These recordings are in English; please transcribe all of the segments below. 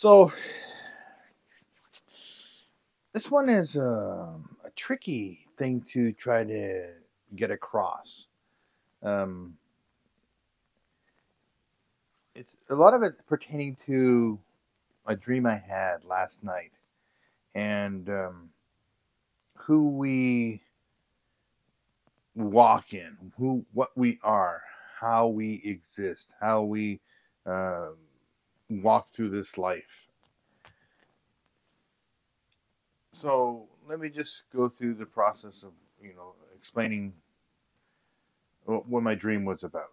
So this one is a, a tricky thing to try to get across. Um, it's a lot of it pertaining to a dream I had last night, and um, who we walk in, who what we are, how we exist, how we uh, walk through this life. So let me just go through the process of you know explaining what my dream was about.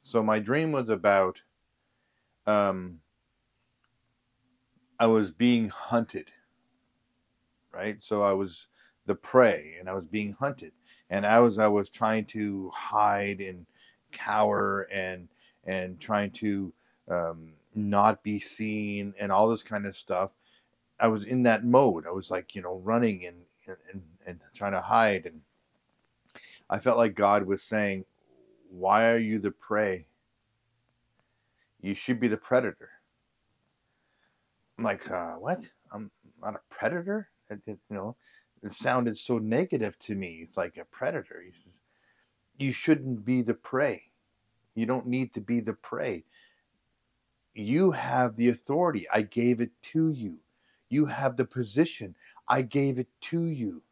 So my dream was about um, I was being hunted, right? So I was the prey, and I was being hunted, and as I was trying to hide and cower and and trying to um, not be seen and all this kind of stuff. I was in that mode. I was like, you know, running and and and trying to hide, and I felt like God was saying, "Why are you the prey? You should be the predator." I'm like, uh, "What? I'm not a predator." It, it, you know, it sounded so negative to me. It's like a predator. He says, "You shouldn't be the prey. You don't need to be the prey." You have the authority. I gave it to you. You have the position. I gave it to you.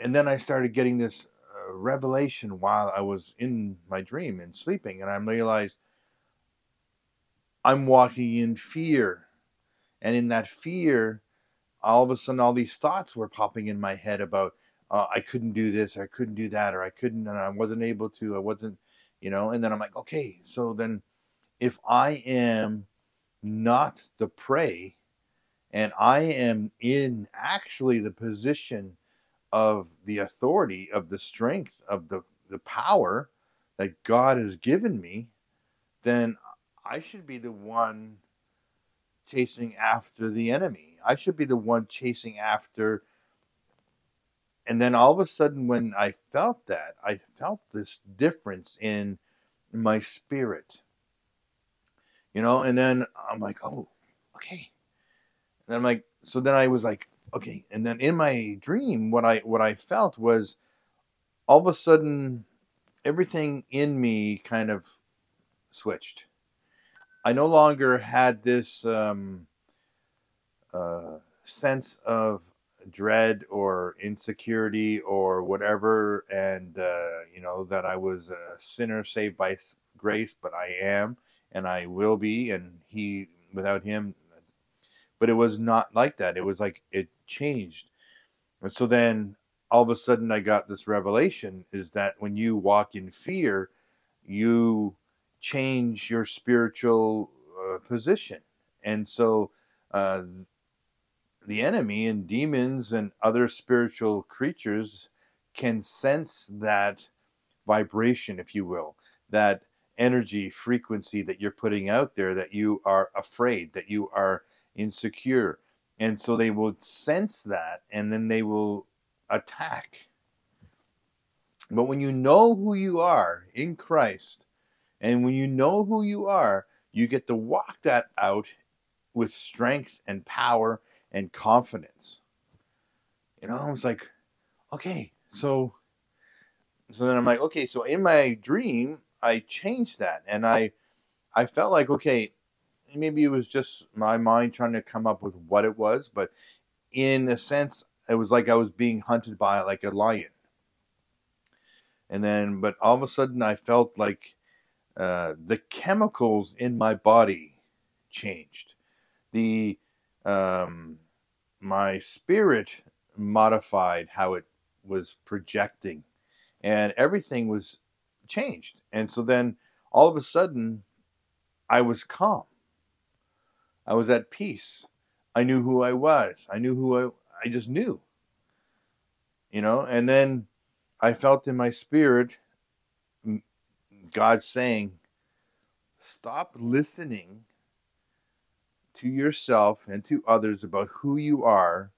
And then I started getting this uh, revelation while I was in my dream and sleeping. And I realized I'm walking in fear. And in that fear, all of a sudden, all these thoughts were popping in my head about uh, I couldn't do this, or I couldn't do that, or I couldn't, and I wasn't able to, I wasn't, you know. And then I'm like, okay, so then if I am not the prey and I am in actually the position of the authority, of the strength, of the, the power that God has given me, then I should be the one chasing after the enemy. I should be the one chasing after. And then all of a sudden, when I felt that, I felt this difference in my spirit you know? And then i'm like oh okay. And i'm like so then i was like okay. And then in my dream what i what i felt was all of a sudden everything in me kind of switched. I no longer had this um, uh, sense of dread or insecurity or whatever and uh, you know that i was a sinner saved by grace but i am and I will be, and he without him. But it was not like that. It was like it changed. And so then all of a sudden I got this revelation is that when you walk in fear, you change your spiritual uh, position. And so uh, the enemy and demons and other spiritual creatures can sense that vibration, if you will, that energy frequency that you're putting out there that you are afraid, that you are insecure. And so they will sense that and then they will attack. But when you know who you are in Christ, and when you know who you are, you get to walk that out with strength and power and confidence. You know, I was like, okay, so so then I'm like, okay, so in my dream, I changed that, and I I felt like okay, maybe it was just my mind trying to come up with what it was, but in a sense, it was like I was being hunted by like a lion. And then, but all of a sudden, I felt like uh, the chemicals in my body changed. The um, my spirit modified how it was projecting, and everything was changed. And so then all of a sudden, I was calm. I was at peace. I knew who I was. I knew who I, I just knew. You know, and then I felt in my spirit God saying, stop listening to yourself and to others about who you are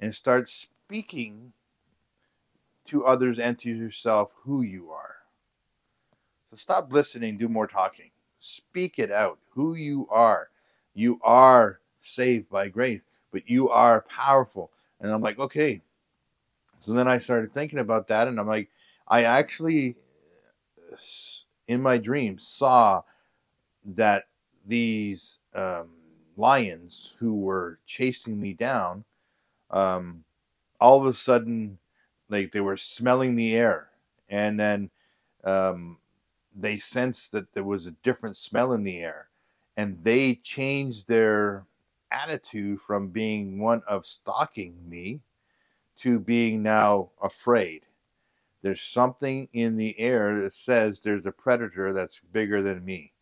and start speaking to others and to yourself who you are. So stop listening, do more talking. Speak it out, who you are. You are saved by grace, but you are powerful. And I'm like, okay. So then I started thinking about that, and I'm like, I actually, in my dreams, saw that these um, lions who were chasing me down, um, all of a sudden, like they were smelling the air, and then um, they sensed that there was a different smell in the air, and they changed their attitude from being one of stalking me to being now afraid. There's something in the air that says there's a predator that's bigger than me.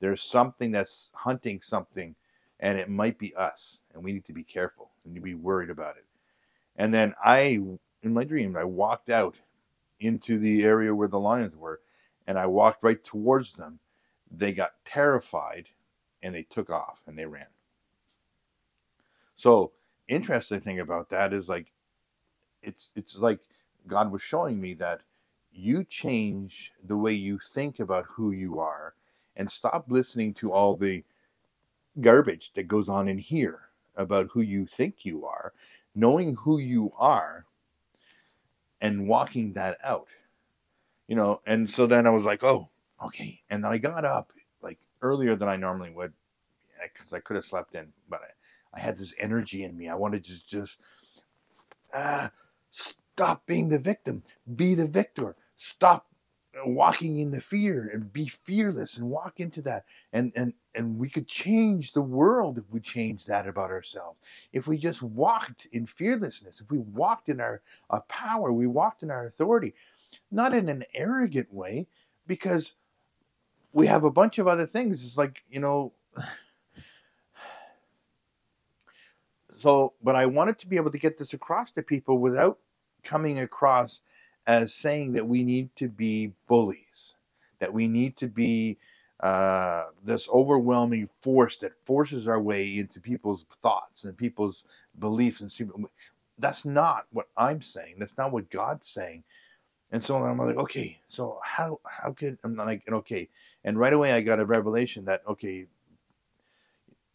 There's something that's hunting something, and it might be us, and we need to be careful and to be worried about it. And then I, in my dream, I walked out into the area where the lions were, and I walked right towards them. They got terrified, and they took off and they ran. So interesting thing about that is like, it's it's like God was showing me that you change the way you think about who you are and stop listening to all the garbage that goes on in here about who you think you are, knowing who you are and walking that out. You know, and so then I was like, oh, okay. And then I got up like earlier than I normally would because I could have slept in, but I, I had this energy in me. I wanted to just, just uh, stop being the victim, be the victor, stop walking in the fear and be fearless and walk into that and and and we could change the world if we changed that about ourselves if we just walked in fearlessness if we walked in our, our power we walked in our authority not in an arrogant way because we have a bunch of other things it's like you know so but i wanted to be able to get this across to people without coming across as saying that we need to be bullies, that we need to be uh, this overwhelming force that forces our way into people's thoughts and people's beliefs. And that's not what I'm saying. That's not what God's saying. And so I'm like, okay, so how how could I'm like, okay, and right away I got a revelation that okay,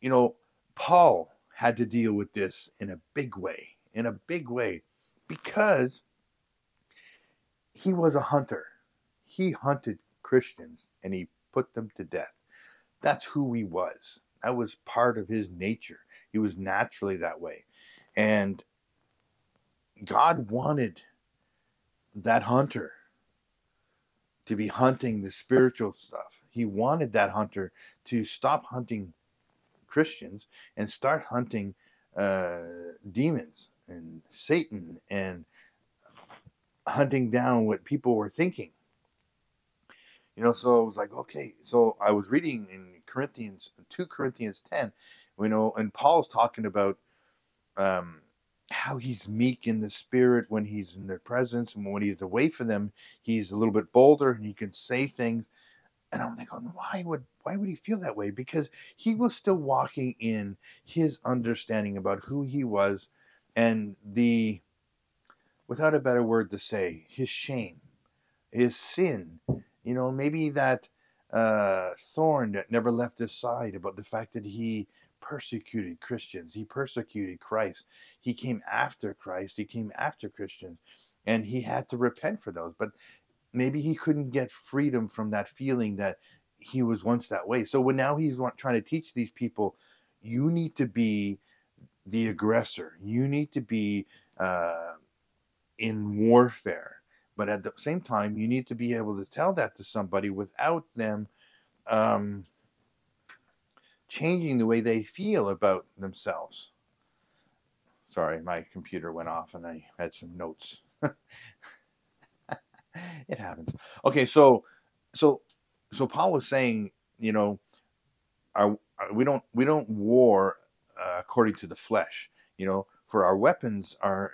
you know, Paul had to deal with this in a big way, in a big way, because he was a hunter. He hunted Christians and he put them to death. That's who he was. That was part of his nature. He was naturally that way. And God wanted that hunter to be hunting the spiritual stuff. He wanted that hunter to stop hunting Christians and start hunting uh, demons and Satan and hunting down what people were thinking. You know, so I was like, okay. So I was reading in Corinthians, 2 Corinthians 10, you know, and Paul's talking about um, how he's meek in the spirit when he's in their presence, and when he's away from them, he's a little bit bolder and he can say things. And I'm like, why would why would he feel that way? Because he was still walking in his understanding about who he was and the without a better word to say, his shame, his sin. You know, maybe that uh, thorn that never left his side about the fact that he persecuted Christians, he persecuted Christ, he came after Christ, he came after Christians, and he had to repent for those. But maybe he couldn't get freedom from that feeling that he was once that way. So when now he's trying to teach these people, you need to be the aggressor. You need to be uh, in warfare. But at the same time, you need to be able to tell that to somebody without them um, changing the way they feel about themselves. Sorry, my computer went off and I had some notes. it happens. Okay, so so so Paul was saying, you know, our, we don't we don't war uh, according to the flesh. You know, for our weapons are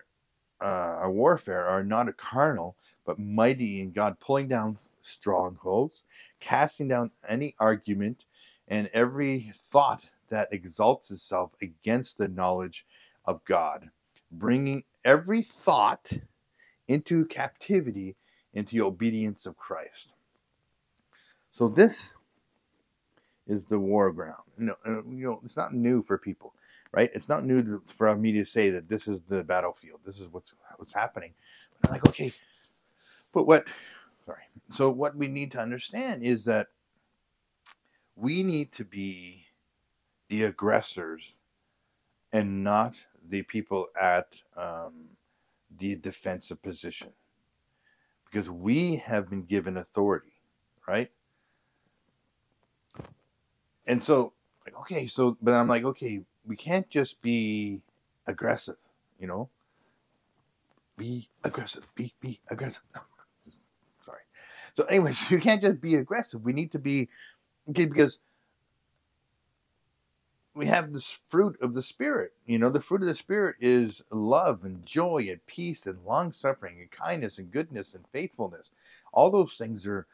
uh, our warfare are not a carnal, but mighty in God, pulling down strongholds, casting down any argument and every thought that exalts itself against the knowledge of God, bringing every thought into captivity into the obedience of Christ. So, this is the war ground. No, uh, you know, it's not new for people, right? It's not new for me to say that this is the battlefield. This is what's what's happening. But I'm like, okay, but what? Sorry. So what we need to understand is that we need to be the aggressors and not the people at um, the defensive position because we have been given authority, right? And so, like, okay, so, but I'm like, okay, we can't just be aggressive, you know? Be aggressive, be, be aggressive. Sorry. So, anyways, you can't just be aggressive. We need to be, okay, because we have this fruit of the spirit you know the fruit of the spirit is love and joy and peace and long suffering and kindness and goodness and faithfulness. All those things are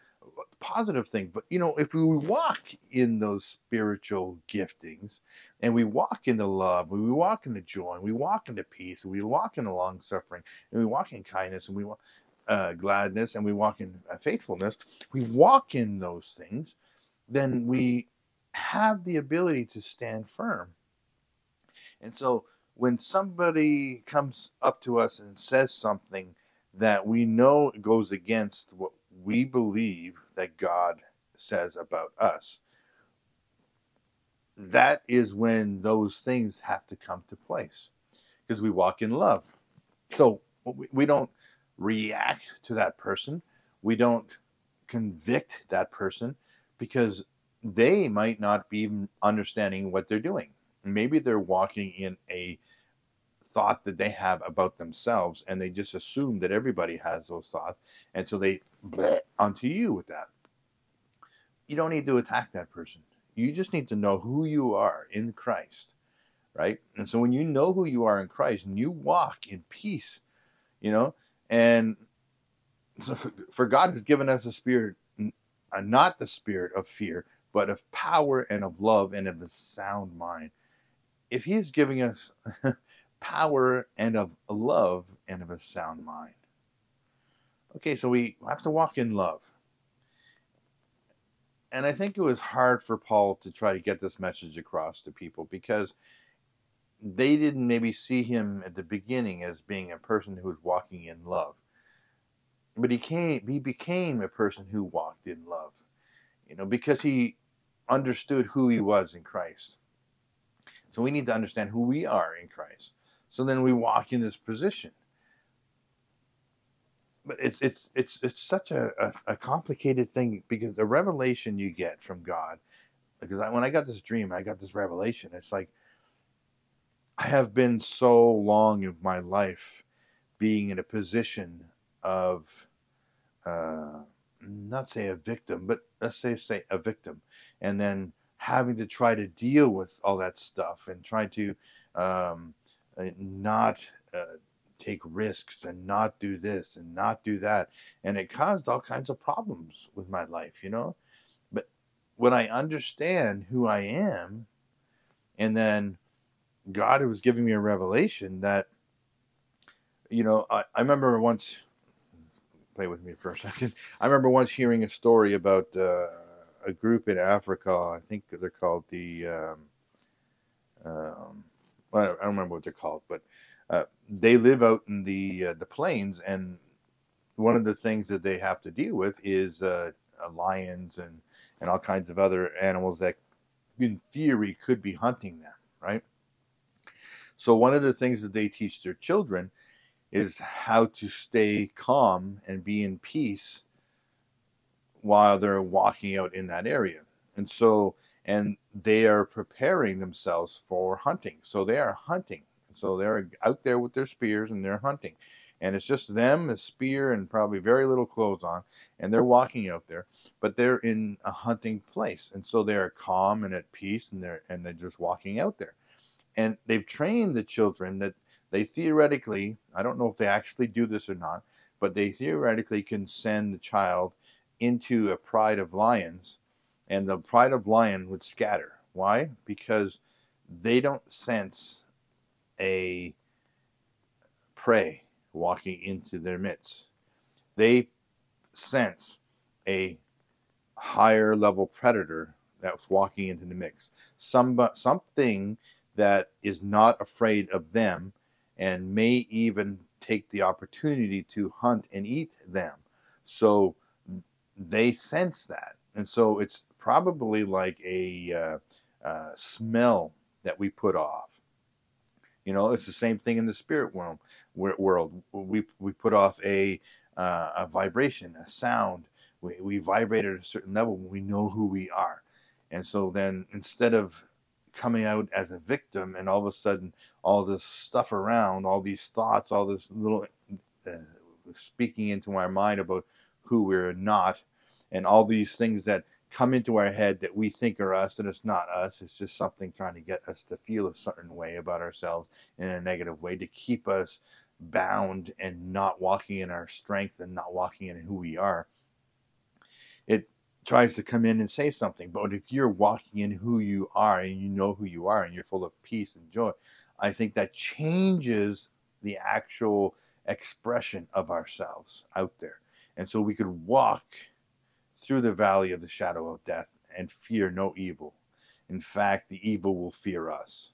positive things but you know if we walk in those spiritual giftings and we walk in the love we walk in the joy and we walk into peace and we walk in the long suffering and we walk in kindness and we walk uh, gladness and we walk in uh, faithfulness we walk in those things then we have the ability to stand firm. And so when somebody comes up to us and says something that we know goes against what we believe that God says about us, that is when those things have to come to place because we walk in love. So we don't react to that person, we don't convict that person because they might not be understanding what they're doing. Maybe they're walking in a thought that they have about themselves and they just assume that everybody has those thoughts. And so they bleh onto you with that. You don't need to attack that person. You just need to know who you are in Christ, right? And so when you know who you are in Christ and you walk in peace, you know, and so for God has given us a spirit, not the spirit of fear, but of power and of love and of a sound mind. If He is giving us power and of love and of a sound mind. Okay, so we have to walk in love. And I think it was hard for Paul to try to get this message across to people because they didn't maybe see him at the beginning as being a person who was walking in love. But he came he became a person who walked in love. You know, because he understood who he was in Christ. So we need to understand who we are in Christ. So then we walk in this position. But it's it's it's it's such a, a, a complicated thing because the revelation you get from God, because I, when I got this dream, I got this revelation. It's like I have been so long in my life being in a position of uh, not say a victim, but let's say say a victim, and then having to try to deal with all that stuff and try to um, uh, not uh, take risks and not do this and not do that, and it caused all kinds of problems with my life, you know. But when I understand who I am, and then God was giving me a revelation that, you know, I, I remember once play with me for a second. I remember once hearing a story about uh, a group in Africa. I think they're called the. Um, um, I don't remember what they're called, but uh, they live out in the uh, the plains, and one of the things that they have to deal with is uh, lions and and all kinds of other animals that, in theory, could be hunting them. Right. So one of the things that they teach their children is how to stay calm and be in peace while they're walking out in that area. And so, and they are preparing themselves for hunting. So they are hunting. So they're out there with their spears and they're hunting. And it's just them, a spear, and probably very little clothes on. And they're walking out there, but they're in a hunting place. And so they're calm and at peace and they're and they're just walking out there. And they've trained the children that they theoretically, I don't know if they actually do this or not, but they theoretically can send the child into a pride of lions, and the pride of lion would scatter. Why? Because they don't sense a prey walking into their midst. They sense a higher level predator that's walking into the mix. Some, something that is not afraid of them and may even take the opportunity to hunt and eat them. So they sense that. And so it's probably like a uh, uh, smell that we put off. You know, it's the same thing in the spirit world. World, we we put off a uh, a vibration, a sound. We we vibrate at a certain level when we know who we are, and so then instead of coming out as a victim and all of a sudden all this stuff around, all these thoughts, all this little uh, speaking into our mind about who we're not, and all these things that come into our head that we think are us and it's not us. It's just something trying to get us to feel a certain way about ourselves in a negative way to keep us bound and not walking in our strength and not walking in who we are. It tries to come in and say something but if you're walking in who you are and you know who you are and you're full of peace and joy i think that changes the actual expression of ourselves out there and so we could walk through the valley of the shadow of death and fear no evil. In fact, the evil will fear us.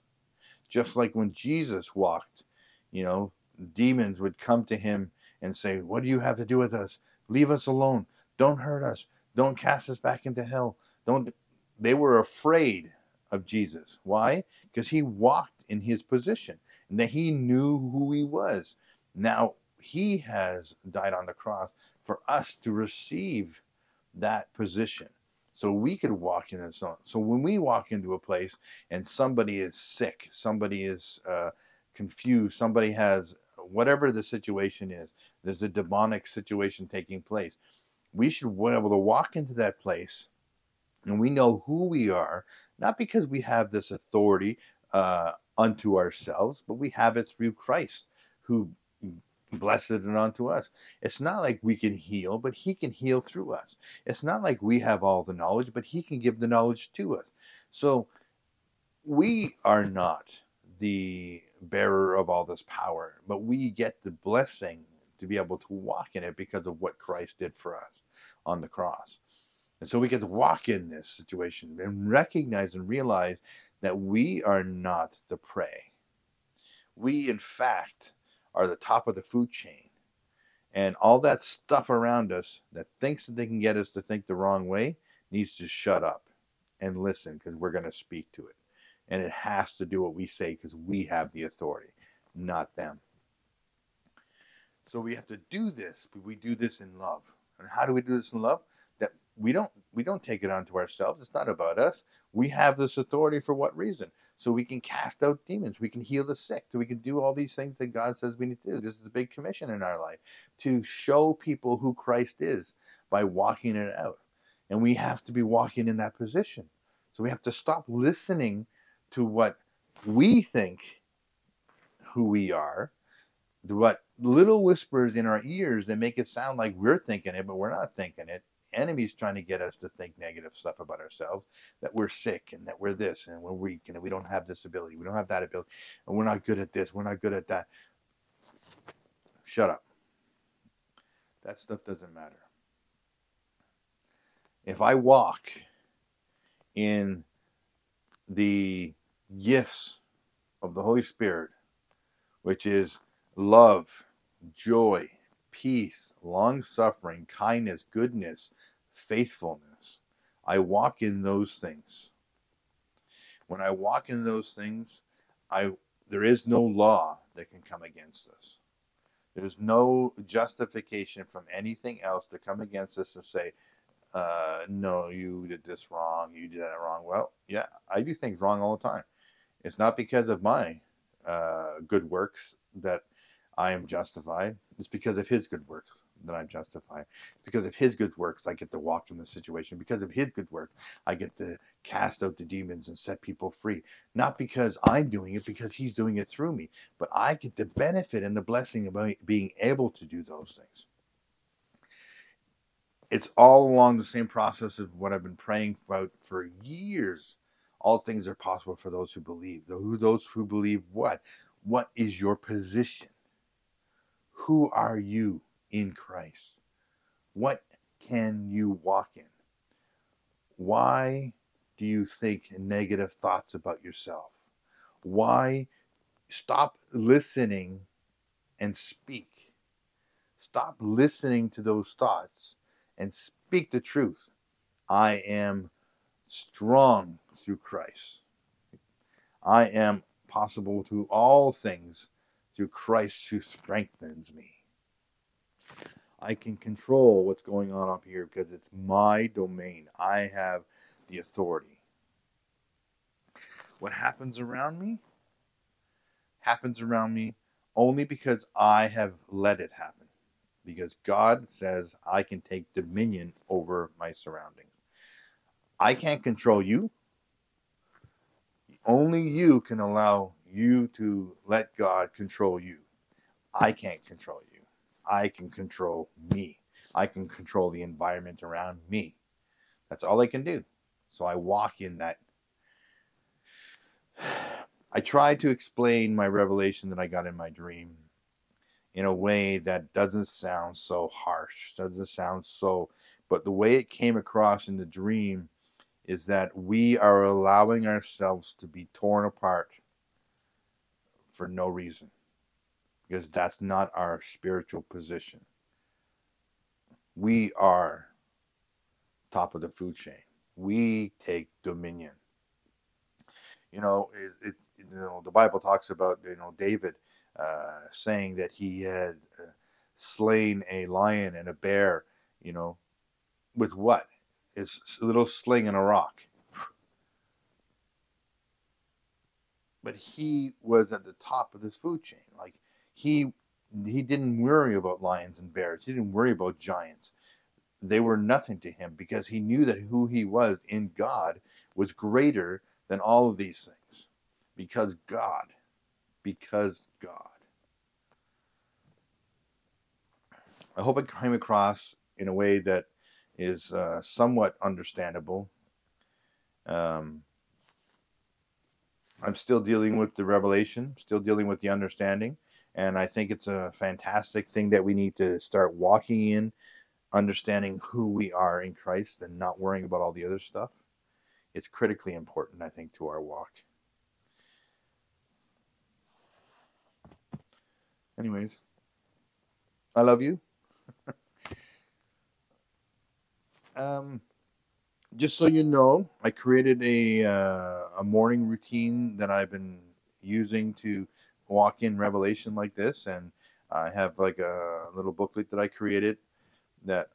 Just like when Jesus walked, you know, demons would come to him and say, What do you have to do with us? Leave us alone. Don't hurt us. Don't cast us back into hell. Don't they were afraid of Jesus. Why? Because he walked in his position and that he knew who he was. Now he has died on the cross for us to receive that position. So we could walk in and so on. So when we walk into a place and somebody is sick, somebody is uh, confused, somebody has whatever the situation is, there's a demonic situation taking place. We should be able to walk into that place and we know who we are, not because we have this authority uh, unto ourselves, but we have it through Christ who blessed it unto us. It's not like we can heal, but He can heal through us. It's not like we have all the knowledge, but He can give the knowledge to us. So we are not the bearer of all this power, but we get the blessing to be able to walk in it because of what Christ did for us on the cross. And so we get to walk in this situation and recognize and realize that we are not the prey. We, in fact, are the top of the food chain. And all that stuff around us that thinks that they can get us to think the wrong way needs to shut up and listen because we're going to speak to it. And it has to do what we say because we have the authority, not them. So we have to do this, but we do this in love. And how do we do this in love? That we don't we don't take it onto ourselves. It's not about us. We have this authority for what reason? So we can cast out demons. We can heal the sick. So we can do all these things that god says we need to do. This is a big commission in our life to show people who christ is by walking it out. And we have to be walking in that position. So we have to stop listening to what we think who we are what little whispers in our ears that make it sound like we're thinking it but we're not thinking it. Enemy's trying to get us to think negative stuff about ourselves that we're sick and that we're this and we're weak and we don't have this ability we don't have that ability and we're not good at this we're not good at that. Shut up. That stuff doesn't matter. If i walk in the gifts of the holy spirit which is love joy peace, long suffering, kindness, goodness, faithfulness. I walk in those things. When I walk in those things, I there is no law that can come against us. There's no justification from anything else to come against us and say, uh, no, you did this wrong, you did that wrong. Well, yeah, I do things wrong all the time. It's not because of my uh, good works that I am justified. It's because of his good works that I'm justified. Because of his good works, I get to walk in the situation. Because of his good work, I get to cast out the demons and set people free. Not because I'm doing it, because he's doing it through me. But I get the benefit and the blessing of being able to do those things. It's all along the same process of what I've been praying about for years. All things are possible for those who believe. Those who believe what? What is your position? Who are you in Christ? What can you walk in? Why do you think negative thoughts about yourself? Why stop listening and speak? Stop listening to those thoughts and speak the truth. I am strong through Christ. I am possible through all things through Christ who strengthens me. I can control what's going on up here because it's my domain. I have the authority. What happens around me happens around me only because I have let it happen. Because God says I can take dominion over my surroundings. I can't control you. Only you can allow you to let God control you. I can't control you. I can control me. I can control the environment around me. That's all I can do. So I walk in that. I try to explain my revelation that I got in my dream in a way that doesn't sound so harsh, doesn't sound so, but the way it came across in the dream is that we are allowing ourselves to be torn apart for no reason because that's not our spiritual position. We are top of the food chain. We take dominion. You know, it, it you know the Bible talks about you know David uh, saying that he had uh, slain a lion and a bear. You know, with what? His little sling and a rock. But he was at the top of this food chain. Like he he didn't worry about lions and bears. He didn't worry about giants. They were nothing to him because he knew that who he was in God was greater than all of these things. Because God. Because God. I hope it came across in a way that is uh, somewhat understandable. Um, I'm still dealing with the revelation, still dealing with the understanding. And I think it's a fantastic thing that we need to start walking in, understanding who we are in Christ and not worrying about all the other stuff. It's critically important, I think, to our walk. Anyways, I love you. um, just so you know, I created a uh, a morning routine that I've been using to walk in Revelation like this, and I have like a little booklet that I created that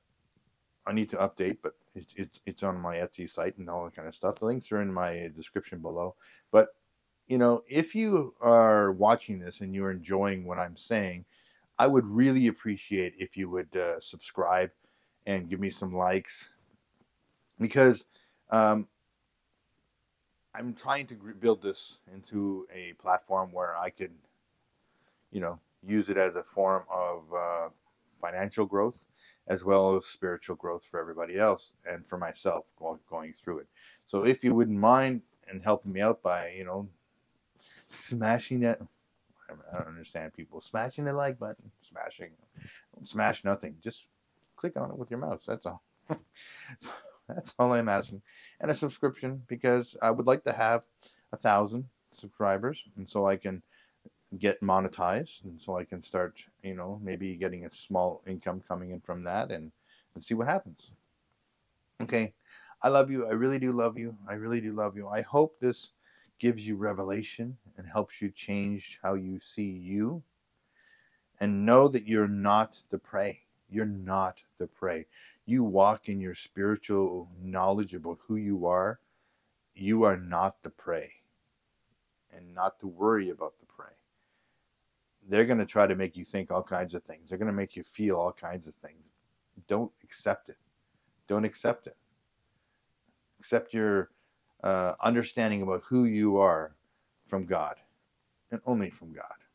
I need to update, but it, it, it's on my Etsy site and all that kind of stuff. The links are in my description below. But you know, if you are watching this and you're enjoying what I'm saying, I would really appreciate if you would uh, subscribe and give me some likes because um, I'm trying to build this into a platform where I can, you know, use it as a form of uh, financial growth as well as spiritual growth for everybody else and for myself going, through it. So if you wouldn't mind and helping me out by, you know, smashing that I don't understand people smashing the like button, smashing, smash nothing. Just click on it with your mouse. That's all. That's all I'm asking. And a subscription because I would like to have a thousand subscribers and so I can get monetized and so I can start, you know, maybe getting a small income coming in from that and, and see what happens. Okay. I love you. I really do love you. I really do love you. I hope this gives you revelation and helps you change how you see you. And know that you're not the prey. You're not the prey you walk in your spiritual knowledge about who you are, you are not the prey. And not to worry about the prey. They're going to try to make you think all kinds of things. They're going to make you feel all kinds of things. Don't accept it. Don't accept it. Accept your uh, understanding about who you are from God and only from God.